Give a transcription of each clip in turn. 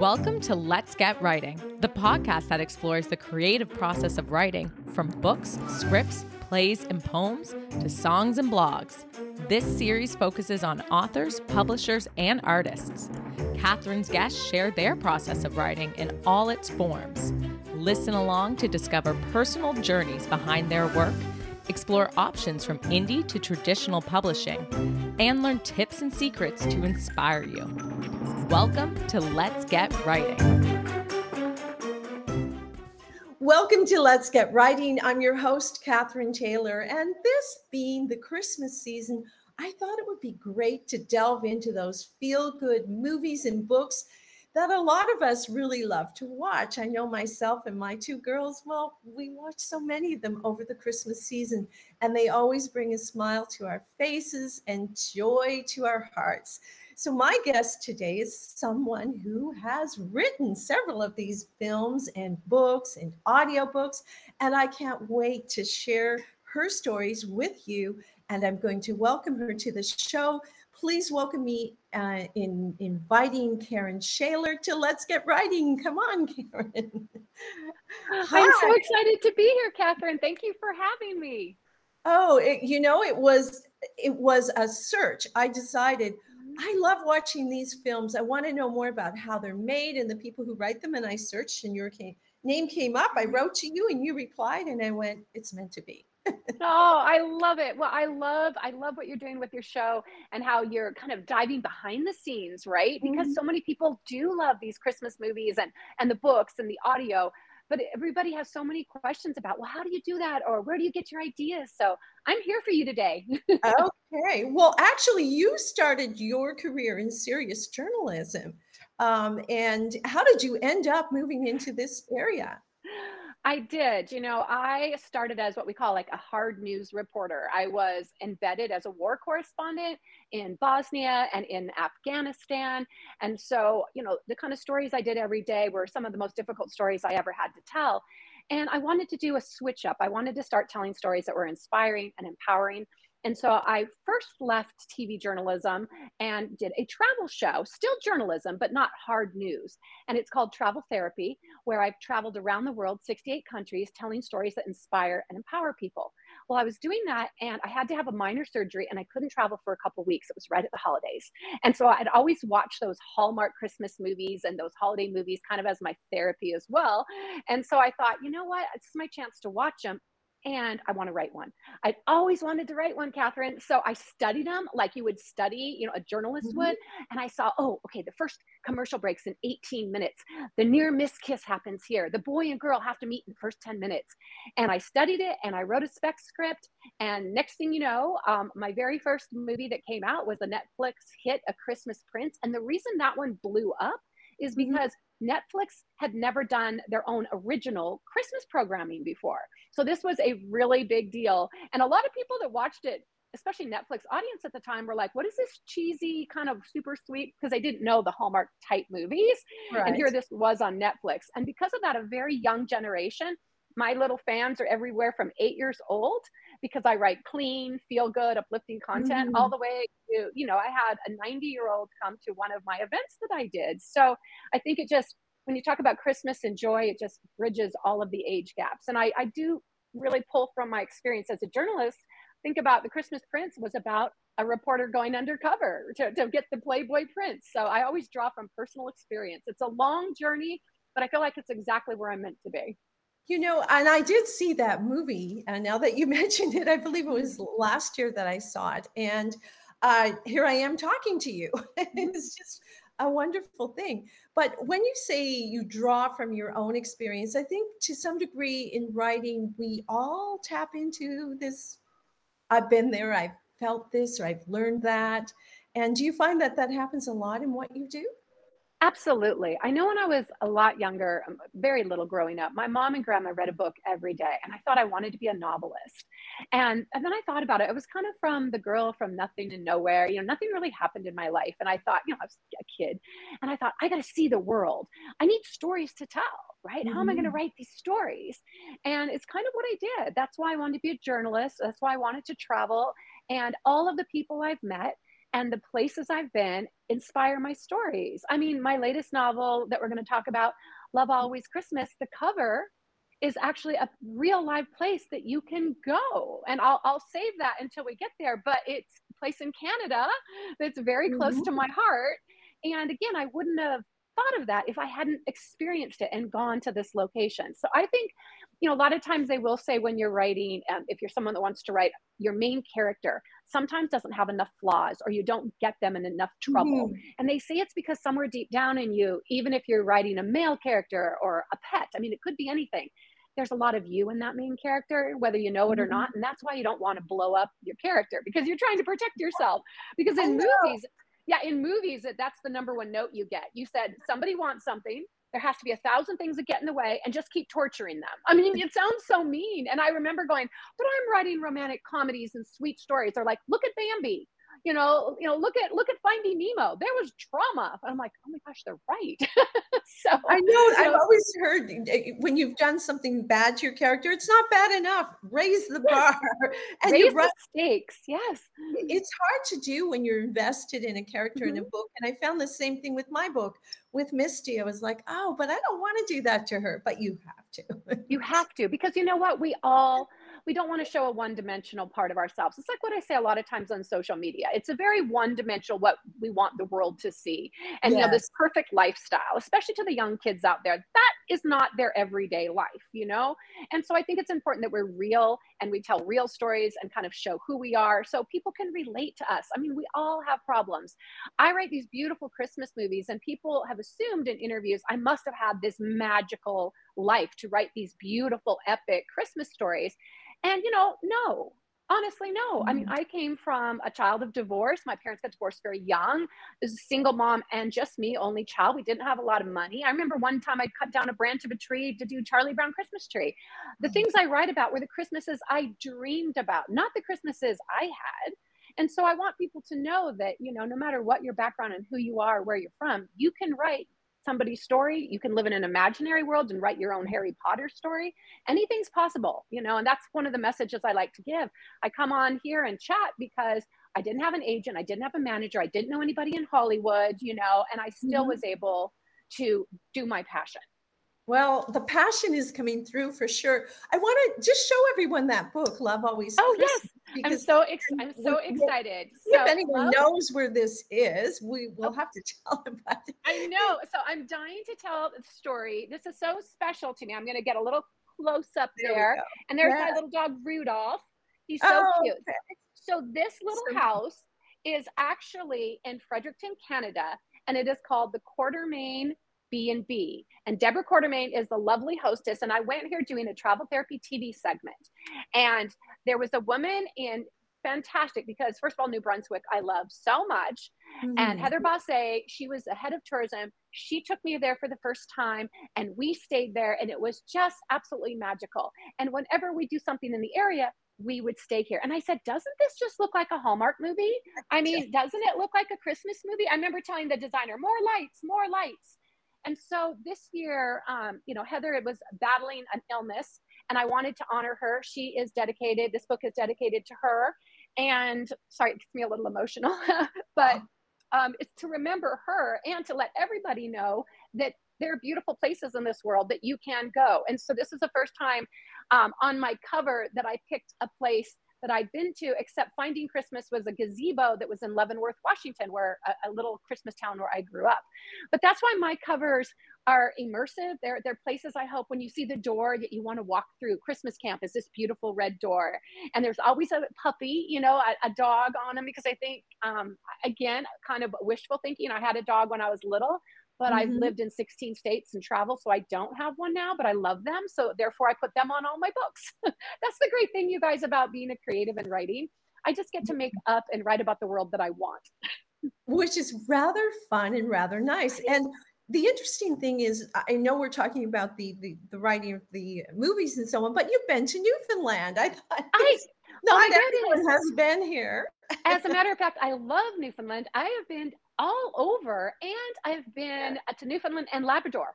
Welcome to Let's Get Writing, the podcast that explores the creative process of writing from books, scripts, plays, and poems to songs and blogs. This series focuses on authors, publishers, and artists. Catherine's guests share their process of writing in all its forms. Listen along to discover personal journeys behind their work, explore options from indie to traditional publishing, and learn tips and secrets to inspire you. Welcome to Let's Get Writing. Welcome to Let's Get Writing. I'm your host, Catherine Taylor. And this being the Christmas season, I thought it would be great to delve into those feel good movies and books that a lot of us really love to watch. I know myself and my two girls, well, we watch so many of them over the Christmas season, and they always bring a smile to our faces and joy to our hearts. So, my guest today is someone who has written several of these films and books and audiobooks, and I can't wait to share her stories with you. And I'm going to welcome her to the show. Please welcome me uh, in inviting Karen Schaler to Let's Get Writing. Come on, Karen. I'm so excited to be here, Catherine. Thank you for having me. Oh, it, you know, it was it was a search. I decided I love watching these films. I want to know more about how they're made and the people who write them. And I searched, and your came, name came up. I wrote to you, and you replied, and I went, "It's meant to be." oh, I love it. Well, I love I love what you're doing with your show and how you're kind of diving behind the scenes, right? Because mm-hmm. so many people do love these Christmas movies and and the books and the audio but everybody has so many questions about well how do you do that or where do you get your ideas so i'm here for you today okay well actually you started your career in serious journalism um, and how did you end up moving into this area I did. You know, I started as what we call like a hard news reporter. I was embedded as a war correspondent in Bosnia and in Afghanistan. And so, you know, the kind of stories I did every day were some of the most difficult stories I ever had to tell. And I wanted to do a switch up. I wanted to start telling stories that were inspiring and empowering and so I first left TV journalism and did a travel show, still journalism, but not hard news. And it's called Travel Therapy, where I've traveled around the world, 68 countries, telling stories that inspire and empower people. Well, I was doing that and I had to have a minor surgery and I couldn't travel for a couple weeks. It was right at the holidays. And so I'd always watch those Hallmark Christmas movies and those holiday movies kind of as my therapy as well. And so I thought, you know what? Is my chance to watch them and I want to write one. I'd always wanted to write one, Catherine. So I studied them like you would study, you know, a journalist mm-hmm. would. And I saw, oh, okay, the first commercial breaks in 18 minutes. The near miss kiss happens here. The boy and girl have to meet in the first 10 minutes. And I studied it and I wrote a spec script. And next thing you know, um, my very first movie that came out was a Netflix hit, A Christmas Prince. And the reason that one blew up is mm-hmm. Netflix had never done their own original Christmas programming before. So this was a really big deal. And a lot of people that watched it, especially Netflix audience at the time, were like, what is this cheesy kind of super sweet? Because they didn't know the Hallmark type movies. Right. And here this was on Netflix. And because of that, a very young generation my little fans are everywhere from eight years old because I write clean, feel good, uplifting content mm. all the way to, you know, I had a 90 year old come to one of my events that I did. So I think it just, when you talk about Christmas and joy, it just bridges all of the age gaps. And I, I do really pull from my experience as a journalist. Think about the Christmas Prince was about a reporter going undercover to, to get the Playboy Prince. So I always draw from personal experience. It's a long journey, but I feel like it's exactly where I'm meant to be. You know, and I did see that movie. And now that you mentioned it, I believe it was mm-hmm. last year that I saw it. And uh, here I am talking to you. it's just a wonderful thing. But when you say you draw from your own experience, I think to some degree in writing, we all tap into this I've been there, I've felt this, or I've learned that. And do you find that that happens a lot in what you do? Absolutely. I know when I was a lot younger, um, very little growing up, my mom and grandma read a book every day, and I thought I wanted to be a novelist. And, and then I thought about it. It was kind of from the girl from nothing to nowhere. You know, nothing really happened in my life. And I thought, you know, I was a kid, and I thought, I got to see the world. I need stories to tell, right? Mm-hmm. How am I going to mm-hmm. write these stories? And it's kind of what I did. That's why I wanted to be a journalist. That's why I wanted to travel. And all of the people I've met, and the places I've been inspire my stories. I mean, my latest novel that we're going to talk about, Love Always Christmas, the cover is actually a real live place that you can go. And I'll, I'll save that until we get there, but it's a place in Canada that's very close mm-hmm. to my heart. And again, I wouldn't have thought of that if I hadn't experienced it and gone to this location. So I think, you know, a lot of times they will say when you're writing, um, if you're someone that wants to write, your main character sometimes doesn't have enough flaws or you don't get them in enough trouble. Mm-hmm. And they say it's because somewhere deep down in you, even if you're writing a male character or a pet, I mean, it could be anything. There's a lot of you in that main character, whether you know it or mm-hmm. not. And that's why you don't want to blow up your character because you're trying to protect yourself. Because in movies, yeah, in movies, that that's the number one note you get. You said somebody wants something. There has to be a thousand things that get in the way and just keep torturing them. I mean, it sounds so mean. And I remember going, but I'm writing romantic comedies and sweet stories. They're like, look at Bambi you know, you know, look at look at Finding Nemo. There was trauma. And I'm like, oh my gosh, they're right. so I know. So, I've always heard eh, when you've done something bad to your character, it's not bad enough. Raise the bar and raise the stakes. Yes, it's hard to do when you're invested in a character mm-hmm. in a mm-hmm. book. And I found the same thing with my book with Misty. I was like, oh, but I don't want to do that to her. But you have to. you have to because you know what? We all we don't want to show a one dimensional part of ourselves. It's like what I say a lot of times on social media. It's a very one dimensional what we want the world to see. And yes. you know, this perfect lifestyle, especially to the young kids out there, that is not their everyday life, you know? And so I think it's important that we're real and we tell real stories and kind of show who we are so people can relate to us. I mean, we all have problems. I write these beautiful Christmas movies, and people have assumed in interviews I must have had this magical life to write these beautiful, epic Christmas stories. And, you know, no, honestly, no. Mm-hmm. I mean, mm-hmm. I came from a child of divorce. My parents got divorced very young. There's a single mom and just me, only child. We didn't have a lot of money. I remember one time I cut down a branch of a tree to do Charlie Brown Christmas tree. The mm-hmm. things I write about were the Christmases I dreamed about, not the Christmases I had. And so I want people to know that, you know, no matter what your background and who you are, where you're from, you can write somebody's story. You can live in an imaginary world and write your own Harry Potter story. Anything's possible, you know, and that's one of the messages I like to give. I come on here and chat because I didn't have an agent, I didn't have a manager, I didn't know anybody in Hollywood, you know, and I still mm-hmm. was able to do my passion. Well, the passion is coming through for sure. I want to just show everyone that book, Love Always. Oh yes, I'm so ex- I'm so excited. So, if anyone love- knows where this is, we will oh. have to tell them about it. I know. So I'm dying to tell the story. This is so special to me. I'm going to get a little close up there, there. and there's yeah. my little dog Rudolph. He's so oh, cute. Okay. So this little so house is actually in Fredericton, Canada, and it is called the Quartermain B&B. And Deborah Quartermain is the lovely hostess. And I went here doing a travel therapy TV segment. And there was a woman in fantastic because first of all, New Brunswick, I love so much. Mm-hmm. And Heather Bosse, she was the head of tourism. She took me there for the first time and we stayed there and it was just absolutely magical. And whenever we do something in the area, we would stay here. And I said, doesn't this just look like a Hallmark movie? I mean, doesn't it look like a Christmas movie? I remember telling the designer, more lights, more lights. And so this year, um, you know, Heather it was battling an illness, and I wanted to honor her. She is dedicated. This book is dedicated to her. And sorry, it gets me a little emotional, but um, it's to remember her and to let everybody know that there are beautiful places in this world that you can go. And so this is the first time um, on my cover that I picked a place that I'd been to, except Finding Christmas was a gazebo that was in Leavenworth, Washington, where a, a, little Christmas town where I grew up. But that's why my covers are immersive. They're, they're places I hope when you see the door that you want to walk through. Christmas camp is this beautiful red door. And there's always a puppy, you know, a, a dog on them because I think, um, again, kind of wishful thinking. I had a dog when I was little, but mm-hmm. I've lived in 16 states and travel, so I don't have one now, but I love them. So therefore, I put them on all my books. That's the great thing, you guys, about being a creative and writing. I just get to make up and write about the world that I want. Which is rather fun and rather nice. And the interesting thing is, I know we're talking about the, the, the writing of the movies and so on, but you've been to Newfoundland. I thought I, not oh everyone has been here. As a matter of fact, I love Newfoundland. I have been all over, and I've been to Newfoundland and Labrador.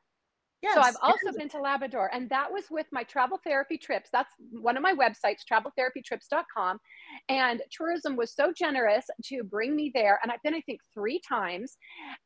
Yes, so I've also been to Labrador, and that was with my travel therapy trips. That's one of my websites, traveltherapytrips.com. And tourism was so generous to bring me there. And I've been, I think, three times.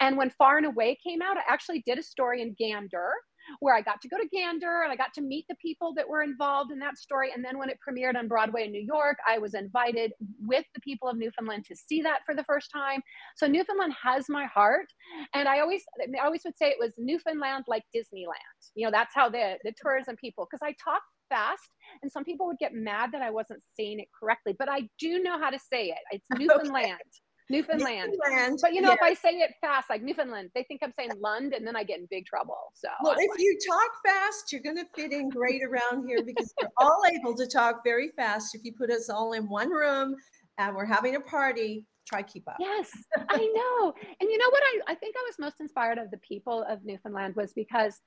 And when Far and Away came out, I actually did a story in Gander where I got to go to Gander and I got to meet the people that were involved in that story. And then when it premiered on Broadway in New York, I was invited with the people of Newfoundland to see that for the first time. So Newfoundland has my heart. And I always, I always would say it was Newfoundland like Disneyland. You know, that's how the, the tourism people, because I talk fast and some people would get mad that I wasn't saying it correctly, but I do know how to say it. It's Newfoundland. Okay. Newfoundland. Newfoundland. But you know, yes. if I say it fast, like Newfoundland, they think I'm saying Lund, and then I get in big trouble. So, well, I'm if like, you talk fast, you're going to fit in great around here because we're all able to talk very fast. If you put us all in one room and we're having a party, try keep up. Yes, I know. And you know what? I, I think I was most inspired of the people of Newfoundland was because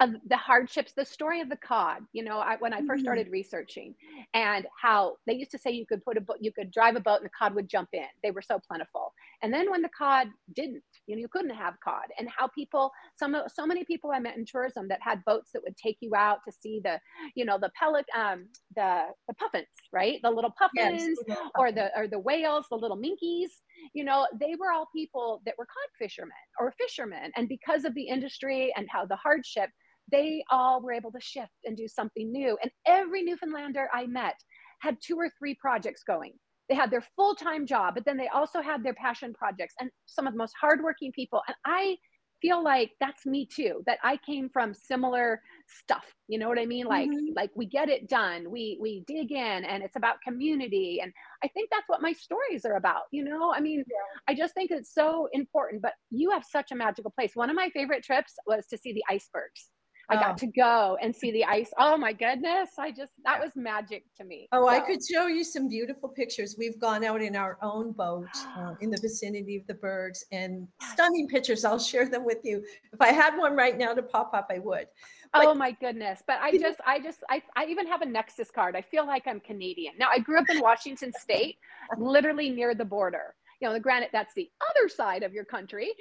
of the hardships, the story of the cod. You know, I, when I first mm-hmm. started researching, and how they used to say you could put a boat, you could drive a boat, and the cod would jump in. They were so plentiful. And then when the cod didn't, you know, you couldn't have cod. And how people, some so many people I met in tourism that had boats that would take you out to see the, you know, the pellet, um, the the puffins, right? The little puffins, yes, or the or the whales, the little minkies. You know, they were all people that were cod fishermen or fishermen, and because of the industry and how the hardship they all were able to shift and do something new. And every Newfoundlander I met had two or three projects going. They had their full time job, but then they also had their passion projects and some of the most hardworking people. And I feel like that's me too that i came from similar stuff you know what i mean like mm-hmm. like we get it done we we dig in and it's about community and i think that's what my stories are about you know i mean yeah. i just think it's so important but you have such a magical place one of my favorite trips was to see the icebergs I got oh. to go and see the ice. Oh my goodness. I just, that was magic to me. Oh, so. I could show you some beautiful pictures. We've gone out in our own boat uh, in the vicinity of the birds and stunning pictures. I'll share them with you. If I had one right now to pop up, I would. But, oh my goodness. But I just, I just, I, I even have a Nexus card. I feel like I'm Canadian. Now, I grew up in Washington State, literally near the border you know, granted that's the other side of your country,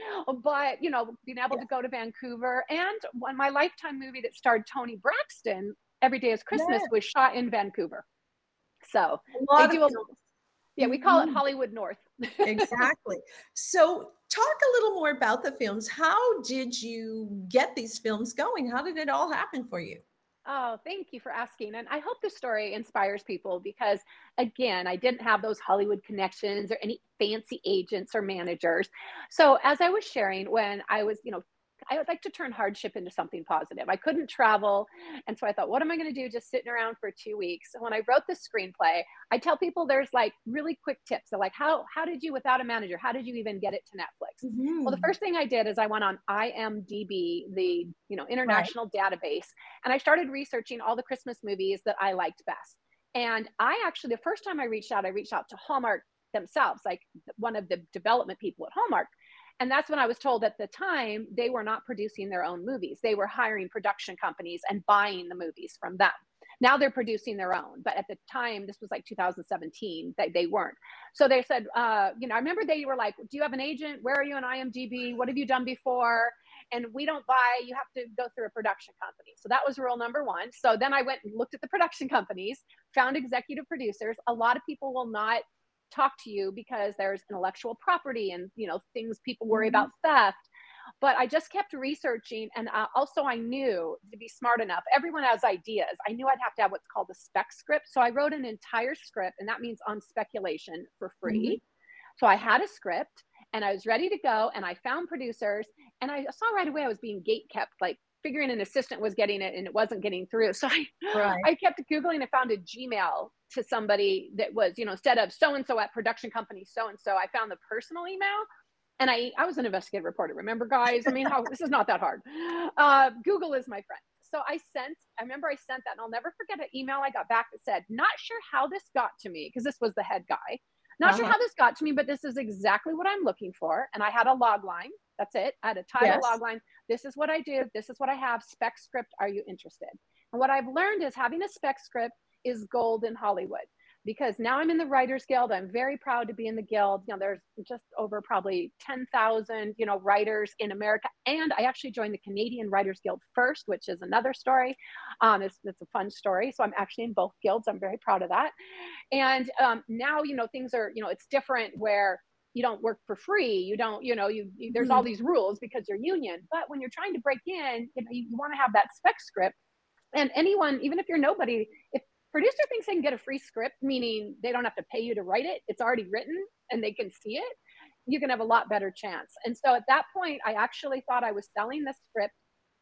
but you know, being able yeah. to go to Vancouver and when my lifetime movie that starred Toni Braxton, Every Day is Christmas, yeah. was shot in Vancouver. So they do a, yeah, we call it mm-hmm. Hollywood North. exactly. So talk a little more about the films. How did you get these films going? How did it all happen for you? Oh, thank you for asking. And I hope the story inspires people because, again, I didn't have those Hollywood connections or any fancy agents or managers. So, as I was sharing, when I was, you know, I would like to turn hardship into something positive. I couldn't travel. And so I thought, what am I going to do just sitting around for two weeks? when I wrote the screenplay, I tell people there's like really quick tips. So like, how, how did you, without a manager, how did you even get it to Netflix? Mm-hmm. Well, the first thing I did is I went on IMDb, the, you know, international right. database, and I started researching all the Christmas movies that I liked best. And I actually, the first time I reached out, I reached out to Hallmark themselves, like one of the development people at Hallmark. And that's when I was told at the time they were not producing their own movies. They were hiring production companies and buying the movies from them. Now they're producing their own, but at the time, this was like 2017, they, they weren't. So they said, uh, you know, I remember they were like, Do you have an agent? Where are you on IMDb? What have you done before? And we don't buy, you have to go through a production company. So that was rule number one. So then I went and looked at the production companies, found executive producers. A lot of people will not talk to you because there's intellectual property and you know things people worry mm-hmm. about theft but i just kept researching and uh, also i knew to be smart enough everyone has ideas i knew i'd have to have what's called a spec script so i wrote an entire script and that means on speculation for free mm-hmm. so i had a script and i was ready to go and i found producers and i saw right away i was being gate kept like figuring an assistant was getting it and it wasn't getting through. So I, right. I kept Googling and found a Gmail to somebody that was, you know, instead of so and so at production company so and so, I found the personal email. And I, I was an investigative reporter. Remember, guys? I mean, how this is not that hard. Uh, Google is my friend. So I sent, I remember I sent that, and I'll never forget an email I got back that said, "Not sure how this got to me," because this was the head guy. Not uh-huh. sure how this got to me, but this is exactly what I'm looking for. And I had a log line. That's it. I had a title yes. log line. This is what I do. This is what I have. Spec script. Are you interested? And what I've learned is having a spec script is gold in Hollywood because now I'm in the Writers Guild. I'm very proud to be in the guild. You know, there's just over probably 10,000, you know, writers in America. And I actually joined the Canadian Writers Guild first, which is another story. Um, it's, it's a fun story. So I'm actually in both guilds. I'm very proud of that. And um, now, you know, things are, you know, it's different where you don't work for free you don't you know you, you there's all mm-hmm. these rules because you're union. But when you're trying to break in you know you, you want to have that spec script. And anyone even if you're nobody if producer thinks they can get a free script meaning they don't have to pay you to write it it's already written and they can see it you can have a lot better chance. And so at that point i actually thought i was selling the script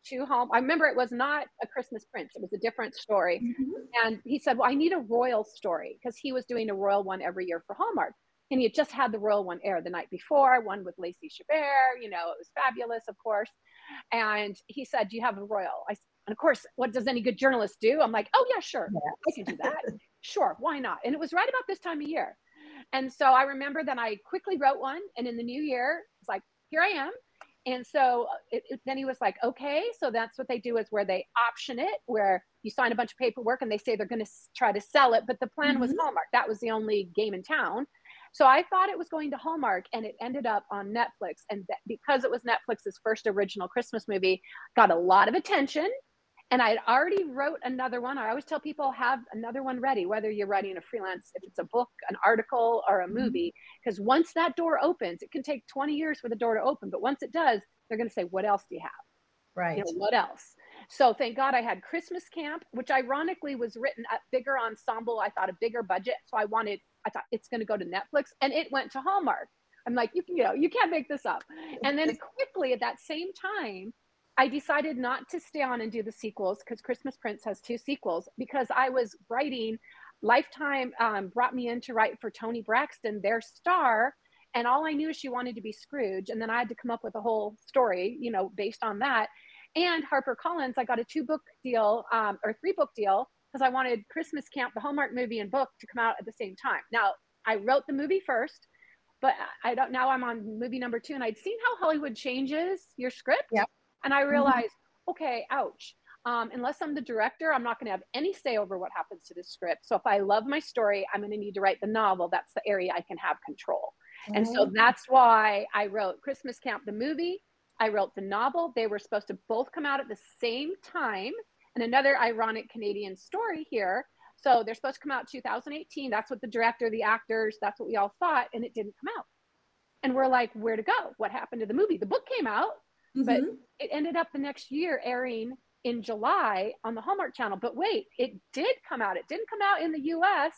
to home. I remember it was not a christmas prince it was a different story. Mm-hmm. and he said well i need a royal story because he was doing a royal one every year for hallmark and he had just had the royal one air the night before, one with Lacey Chabert. You know, it was fabulous, of course. And he said, "Do you have a royal?" I and of course, what does any good journalist do? I'm like, "Oh yeah, sure, yes. I can do that. sure, why not?" And it was right about this time of year. And so I remember that I quickly wrote one, and in the new year, it's like, "Here I am." And so uh, it, it, then he was like, okay, so that's what they do is where they option it, where you sign a bunch of paperwork and they say they're going to try to sell it. But the plan mm-hmm. was Hallmark. That was the only game in town. So I thought it was going to Hallmark and it ended up on Netflix. And because it was Netflix's first original Christmas movie, got a lot of attention. And I had already wrote another one. I always tell people have another one ready, whether you're writing a freelance, if it's a book, an article, or a mm-hmm. movie. Because once that door opens, it can take 20 years for the door to open. But once it does, they're going to say, What else do you have? Right. You know, what else? So thank God I had Christmas Camp, which ironically was written at bigger ensemble. I thought a bigger budget. So I wanted, I thought it's going to go to Netflix and it went to Hallmark. I'm like, you you know, you can't make this up. And then quickly at that same time, I decided not to stay on and do the sequels because Christmas Prince has two sequels because I was writing. Lifetime um, brought me in to write for Toni Braxton, their star, and all I knew is she wanted to be Scrooge, and then I had to come up with a whole story, you know, based on that and Harper Collins, I got a two book deal um, or three book deal because I wanted Christmas Camp, the Hallmark movie and book to come out at the same time. Now, I wrote the movie first, but I don't now I'm on movie number two and I'd seen how Hollywood changes your script. Yep. And I mm-hmm. realized, mm-hmm. okay, ouch. Um, unless I'm the director, I'm not going to have any say over what happens to the script. So if I love my story, I'm going to need to write the novel. That's the area I can have control. Mm-hmm. And so that's why I wrote Christmas Camp, the movie, I wrote the novel. They were supposed to both come out at the same time. And another ironic Canadian story here. So they're supposed to come out 2018. That's what the director, the actors, that's what we all thought. And it didn't come out. And we're like, where to go? What happened to the movie? The book came out, mm-hmm. but it ended up the next year airing in July on the Hallmark Channel. But wait, it did come out. It didn't come out in the US.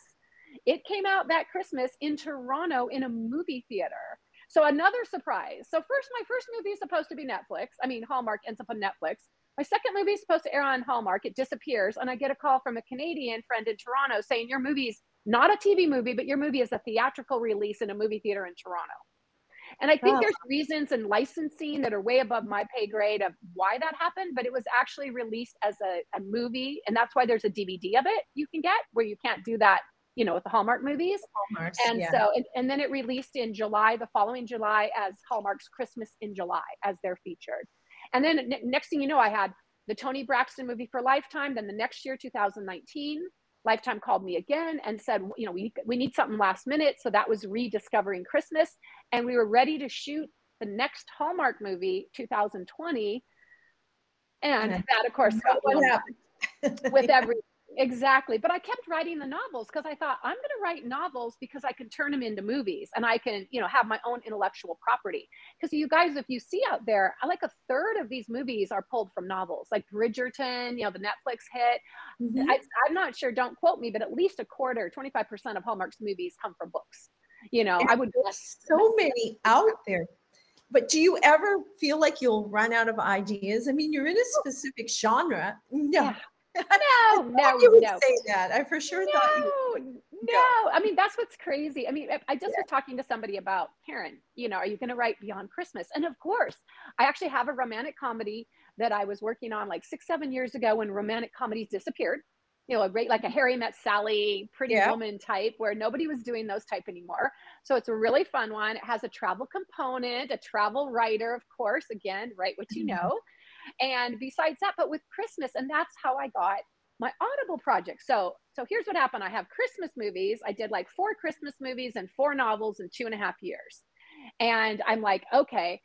It came out that Christmas in Toronto in a movie theater. So another surprise. So first, my first movie is supposed to be Netflix. I mean, Hallmark ends up on Netflix. My second movie is supposed to air on Hallmark. It disappears, and I get a call from a Canadian friend in Toronto saying your movie's not a TV movie, but your movie is a theatrical release in a movie theater in Toronto. And I think oh. there's reasons and licensing that are way above my pay grade of why that happened, but it was actually released as a, a movie. And that's why there's a DVD of it you can get where you can't do that you know, with the Hallmark movies. Hallmarks, and yeah. so, and, and, then it released in July, the following July, as Hallmark's Christmas in July, as they're featured. And then n- next thing you know, I had the Toni Braxton movie for Lifetime. Then the next year, 2019, Lifetime called me again and said, you know, we, we need something last minute. So that was rediscovering Christmas. And we were ready to shoot the next Hallmark movie, 2020. And that, of course, what happened with every Exactly. But I kept writing the novels because I thought I'm going to write novels because I can turn them into movies and I can, you know, have my own intellectual property. Because you guys, if you see out there, like a third of these movies are pulled from novels, like Bridgerton, you know, the Netflix hit. Mm-hmm. I, I'm not sure, don't quote me, but at least a quarter, 25% of Hallmark's movies come from books. You know, I would There's so many out there. But do you ever feel like you'll run out of ideas? I mean, you're in a specific genre. No, yeah. No, no, you would no. say that. I for sure no, thought you. No, I mean that's what's crazy. I mean, I just yeah. was talking to somebody about Karen. You know, are you going to write Beyond Christmas? And of course, I actually have a romantic comedy that I was working on like six, seven years ago when romantic comedies disappeared. You know, a great like a Harry Met Sally, Pretty yeah. Woman type, where nobody was doing those type anymore. So it's a really fun one. It has a travel component, a travel writer, of course. Again, write what you mm-hmm. know. And besides that, but with Christmas, and that's how I got my Audible project. So, so here's what happened. I have Christmas movies. I did like four Christmas movies and four novels in two and a half years. And I'm like, okay.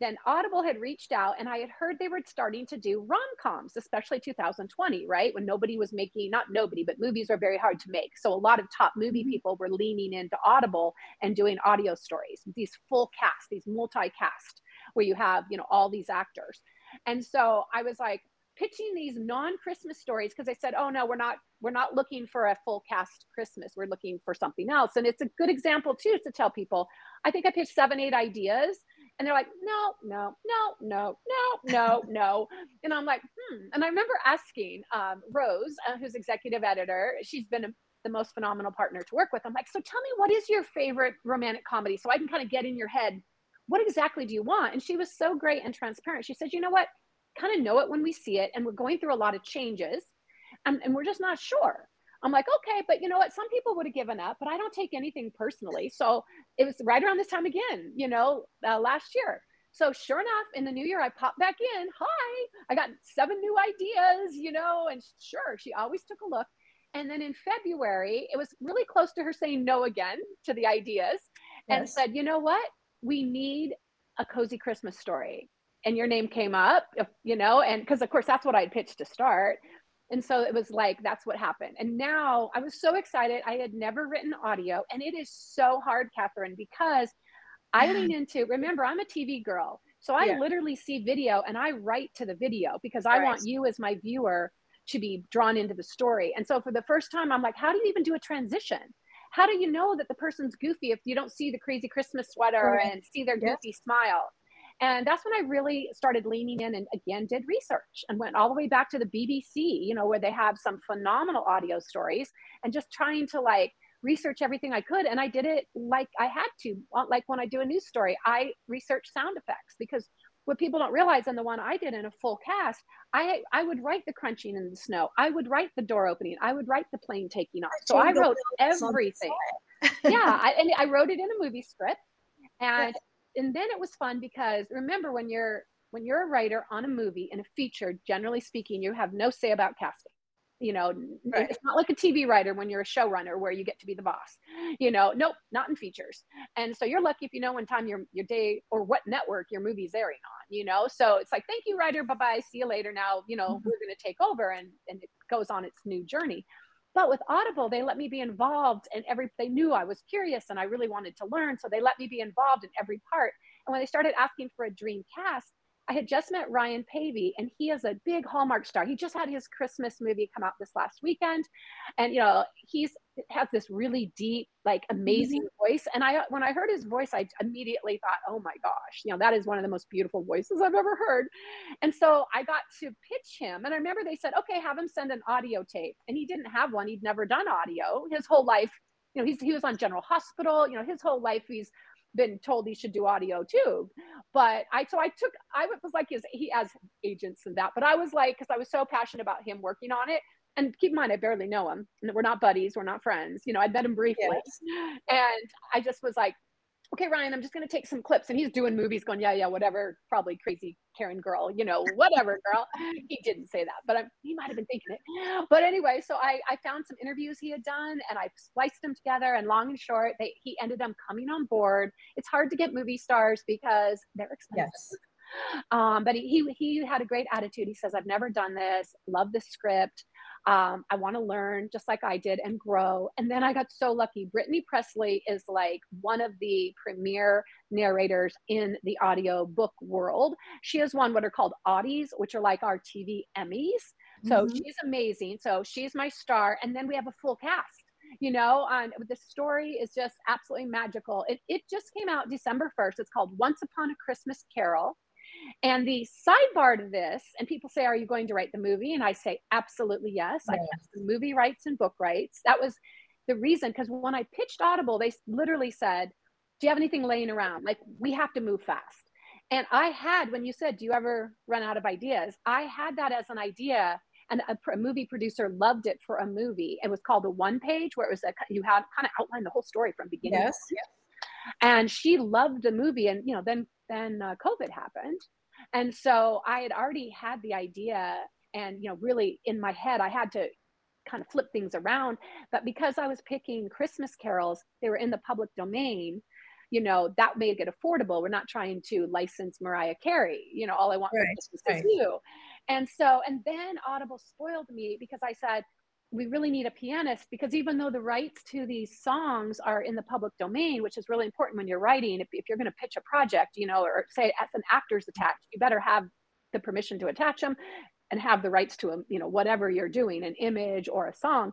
Then Audible had reached out and I had heard they were starting to do rom coms, especially 2020, right? When nobody was making, not nobody, but movies are very hard to make. So a lot of top movie mm-hmm. people were leaning into Audible and doing audio stories, these full cast, these multi cast, where you have, you know, all these actors. And so I was like, pitching these non-christmas stories because i said oh no we're not we're not looking for a full cast christmas. We're looking for something else. And it's a good example too to tell people i think i pitched seven eight ideas. And they're like no no no no no no no. And i'm like hmm. And i remember asking um, rose uh, who's executive editor she's been a, the most phenomenal partner to work with. I'm like so tell me what is your favorite romantic comedy? So i can kind of get in your head what exactly do you want? And she was so great and transparent. She said you know what? Kind of know it when we see it and we're going through a lot of changes and, and we're just not sure. I'm like okay but you know what? Some people would have given up but i don't take anything personally so it was right around this time again you know uh, last year. So sure enough in the new year i popped back in. Hi i got seven new ideas you know and sure she always took a look. And then in february it was really close to her saying no again to the ideas yes. and said you know what we need a cozy christmas story and your name came up, you know, and because of course that's what I'd pitched to start. And so it was like, that's what happened. And now I was so excited. I had never written audio, and it is so hard, Catherine, because I lean into, remember, I'm a TV girl. So I yeah. literally see video and I write to the video because I right. want you as my viewer to be drawn into the story. And so for the first time, I'm like, how do you even do a transition? How do you know that the person's goofy if you don't see the crazy Christmas sweater right. and see their goofy yes. smile? And that's when I really started leaning in and again did research and went all the way back to the BBC, you know, where they have some phenomenal audio stories and just trying to like research everything I could. And I did it like I had to. Like when I do a news story, I research sound effects because what people don't realize and the one I did in a full cast, I I would write the crunching in the snow. I would write the door opening. I would write the plane taking off. So I wrote everything. yeah, I, and I wrote it in a movie script. And and then it was fun because remember when you're when you're a writer on a movie in a feature generally speaking you have no say about casting you know right. it's not like a tv writer when you're a showrunner where you get to be the boss you know nope not in features and so you're lucky if you know when time your your day or what network your movie's airing on you know so it's like thank you writer bye bye see you later now you know mm-hmm. we're going to take over and and it goes on its new journey but with Audible, they let me be involved and every they knew I was curious and I really wanted to learn. So they let me be involved in every part. And when they started asking for a dream cast, I had just met Ryan Paevey, and he is a big Hallmark star. He just had his Christmas movie come out this last weekend, and you know he's has this really deep, like amazing mm-hmm. voice. And I, when I heard his voice, I immediately thought, oh my gosh, you know that is one of the most beautiful voices I've ever heard. And so I got to pitch him, and I remember they said, okay, have him send an audio tape, and he didn't have one. He'd never done audio his whole life. You know, he's he was on General Hospital. You know, his whole life he's been told he should do audio too. But I, so I took, I was like his, he has agents and that, but I was like, cause I was so passionate about him working on it. And keep in mind, I barely know him. We're not buddies. We're not friends. You know, I met him briefly. Yes. And I just was like, okay, Ryan, I'm just going to take some clips. And he's doing movies going, yeah, yeah, whatever. Probably crazy Karen girl, you know, whatever girl. he didn't say that, but I'm, he might have been thinking it. But anyway, so I, I found some interviews he had done and I spliced them together and long and short, they, he ended up coming on board. It's hard to get movie stars because they're expensive. Yes. Um, but he, he, he had a great attitude. He says, I've never done this, love the script. Um, I want to learn just like I did and grow. And then I got so lucky. Brittany Pressley is like one of the premier narrators in the audio book world. She has won what are called Audies, which are like our TV Emmys. So mm-hmm. she's amazing. So she's my star. And then we have a full cast you know and the story is just absolutely magical it, it just came out december 1st it's called once upon a christmas carol and the sidebar to this, and people say, Are you going to write the movie? And I say, Absolutely yes. yes. I have movie rights and book rights. That was the reason, because when I pitched Audible, they literally said, Do you have anything laying around? Like, we have to move fast. And I had, when you said, Do you ever run out of ideas? I had that as an idea. And a, a movie producer loved it for a movie. It was called a one page, where it was a, you had kind of outlined the whole story from beginning. Yes. yes and she loved the movie and you know then then uh, covid happened. And so i had already had the idea and you know really in my head i had to kind of flip things around. But because i was picking christmas carols they were in the public domain you know that made it affordable. We're not trying to license mariah carey you know all i want right, for christmas right. is you. And so and then audible spoiled me because i said we really need a pianist because even though the rights to these songs are in the public domain which is really important when you're writing if, if you're going to pitch a project you know or say as an actor's attached you better have the permission to attach them and have the rights to them you know whatever you're doing an image or a song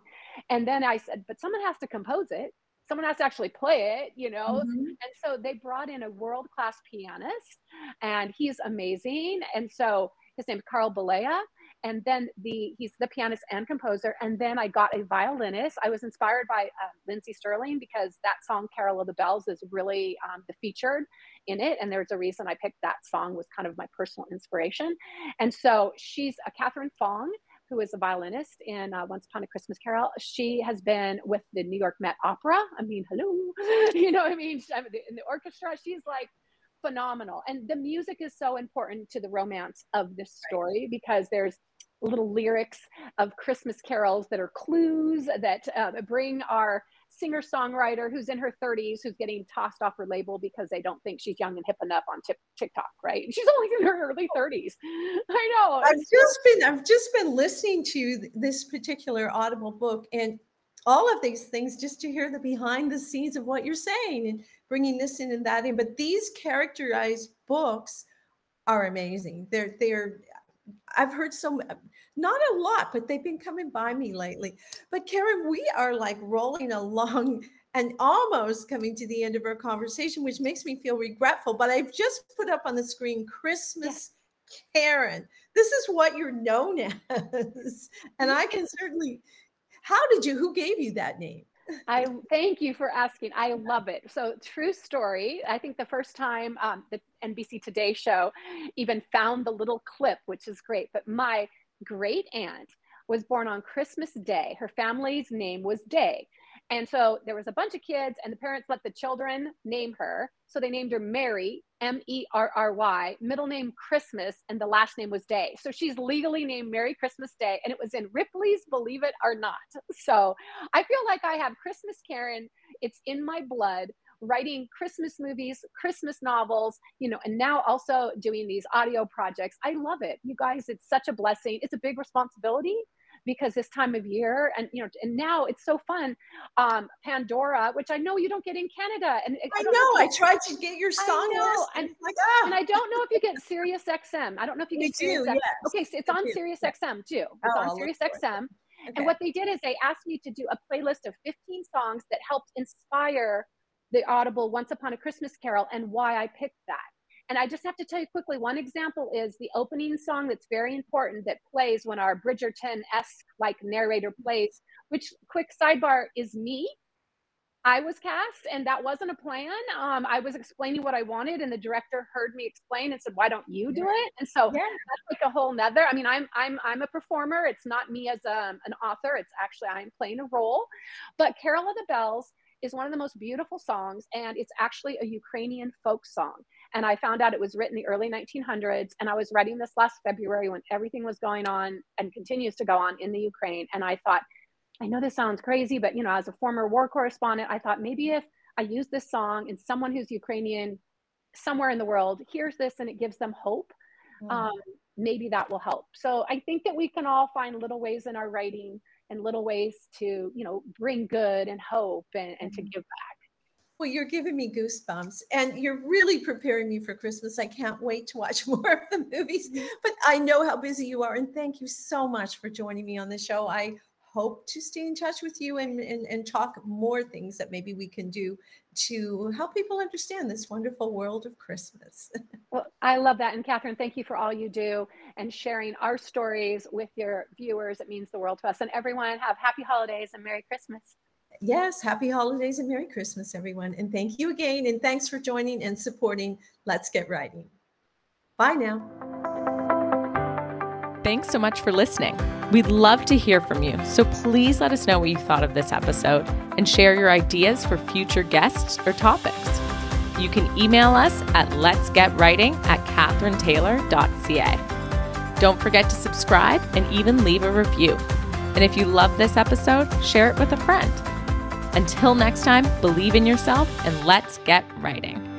and then i said but someone has to compose it someone has to actually play it, you know? Mm-hmm. And so they brought in a world class pianist and he's amazing. And so his name is Carl Balea. And then the he's the pianist and composer. And then I got a violinist. I was inspired by uh, Lindsey Stirling because that song "Carol of the Bells" is really um, the featured in it, and there's a reason I picked that song was kind of my personal inspiration. And so she's a Catherine Fong, who is a violinist in uh, Once Upon a Christmas Carol. She has been with the New York Met Opera. I mean, hello, you know, what I mean, in the orchestra. She's like phenomenal, and the music is so important to the romance of this story because there's little lyrics of Christmas carols that are clues that uh, bring our singer songwriter who's in her 30s who's getting tossed off her label because they don't think she's young and hip enough on TikTok, right? She's only in her early 30s. I know. I've just been I've just been listening to this particular Audible book and all of these things just to hear the behind the scenes of what you're saying and bringing this in and that in. But these characterized books are amazing. They're they're I've heard so not a lot, but they've been coming by me lately. But Karen, we are like rolling along and almost coming to the end of our conversation, which makes me feel regretful. But I've just put up on the screen Christmas Karen. This is what you're known as. And I can certainly, how did you, who gave you that name? I thank you for asking. I love it. So, true story. I think the first time um, the NBC Today show even found the little clip, which is great. But my great aunt was born on Christmas Day. Her family's name was Day. And so there was a bunch of kids, and the parents let the children name her. So they named her Mary, M E R R Y, middle name Christmas, and the last name was Day. So she's legally named Mary Christmas Day, and it was in Ripley's Believe It or Not. So I feel like I have Christmas Karen. It's in my blood writing Christmas movies, Christmas novels, you know, and now also doing these audio projects. I love it. You guys, it's such a blessing. It's a big responsibility because this time of year and you know and now it's so fun um pandora which i know you don't get in canada and i, I know, know i tried to get your song list and, like, ah. and i don't know if you get sirius xm i don't know if you get sirius yes. okay so it's on sirius xm too it's oh, on sirius xm okay. and what they did is they asked me to do a playlist of 15 songs that helped inspire the Audible Once Upon a Christmas Carol and why I picked that. And I just have to tell you quickly one example is the opening song that's very important that plays when our Bridgerton esque like narrator plays, which quick sidebar is me. I was cast and that wasn't a plan. Um, I was explaining what I wanted and the director heard me explain and said, why don't you do it? And so yeah. that's like a whole nother, I mean, I'm, I'm, I'm a performer. It's not me as a, um, an author. It's actually, I'm playing a role, but Carol of the Bells is one of the most beautiful songs, and it's actually a Ukrainian folk song. And I found out it was written in the early 1900s, and I was writing this last February when everything was going on and continues to go on in the Ukraine. And I thought, I know this sounds crazy, but you know, as a former war correspondent, I thought maybe if I use this song and someone who's Ukrainian somewhere in the world hears this and it gives them hope, mm. um, maybe that will help. So I think that we can all find little ways in our writing and little ways to you know bring good and hope and, and to mm-hmm. give back well you're giving me goosebumps and you're really preparing me for christmas i can't wait to watch more of the movies but i know how busy you are and thank you so much for joining me on the show i hope to stay in touch with you and, and, and talk more things that maybe we can do to help people understand this wonderful world of Christmas. well, I love that. And Catherine, thank you for all you do and sharing our stories with your viewers. It means the world to us. And everyone, have happy holidays and Merry Christmas. Yes, happy holidays and Merry Christmas, everyone. And thank you again. And thanks for joining and supporting Let's Get Writing. Bye now. Thanks so much for listening. We'd love to hear from you, so please let us know what you thought of this episode and share your ideas for future guests or topics. You can email us at let'sgetwriting at katherinetaylor.ca. Don't forget to subscribe and even leave a review. And if you love this episode, share it with a friend. Until next time, believe in yourself and let's get writing.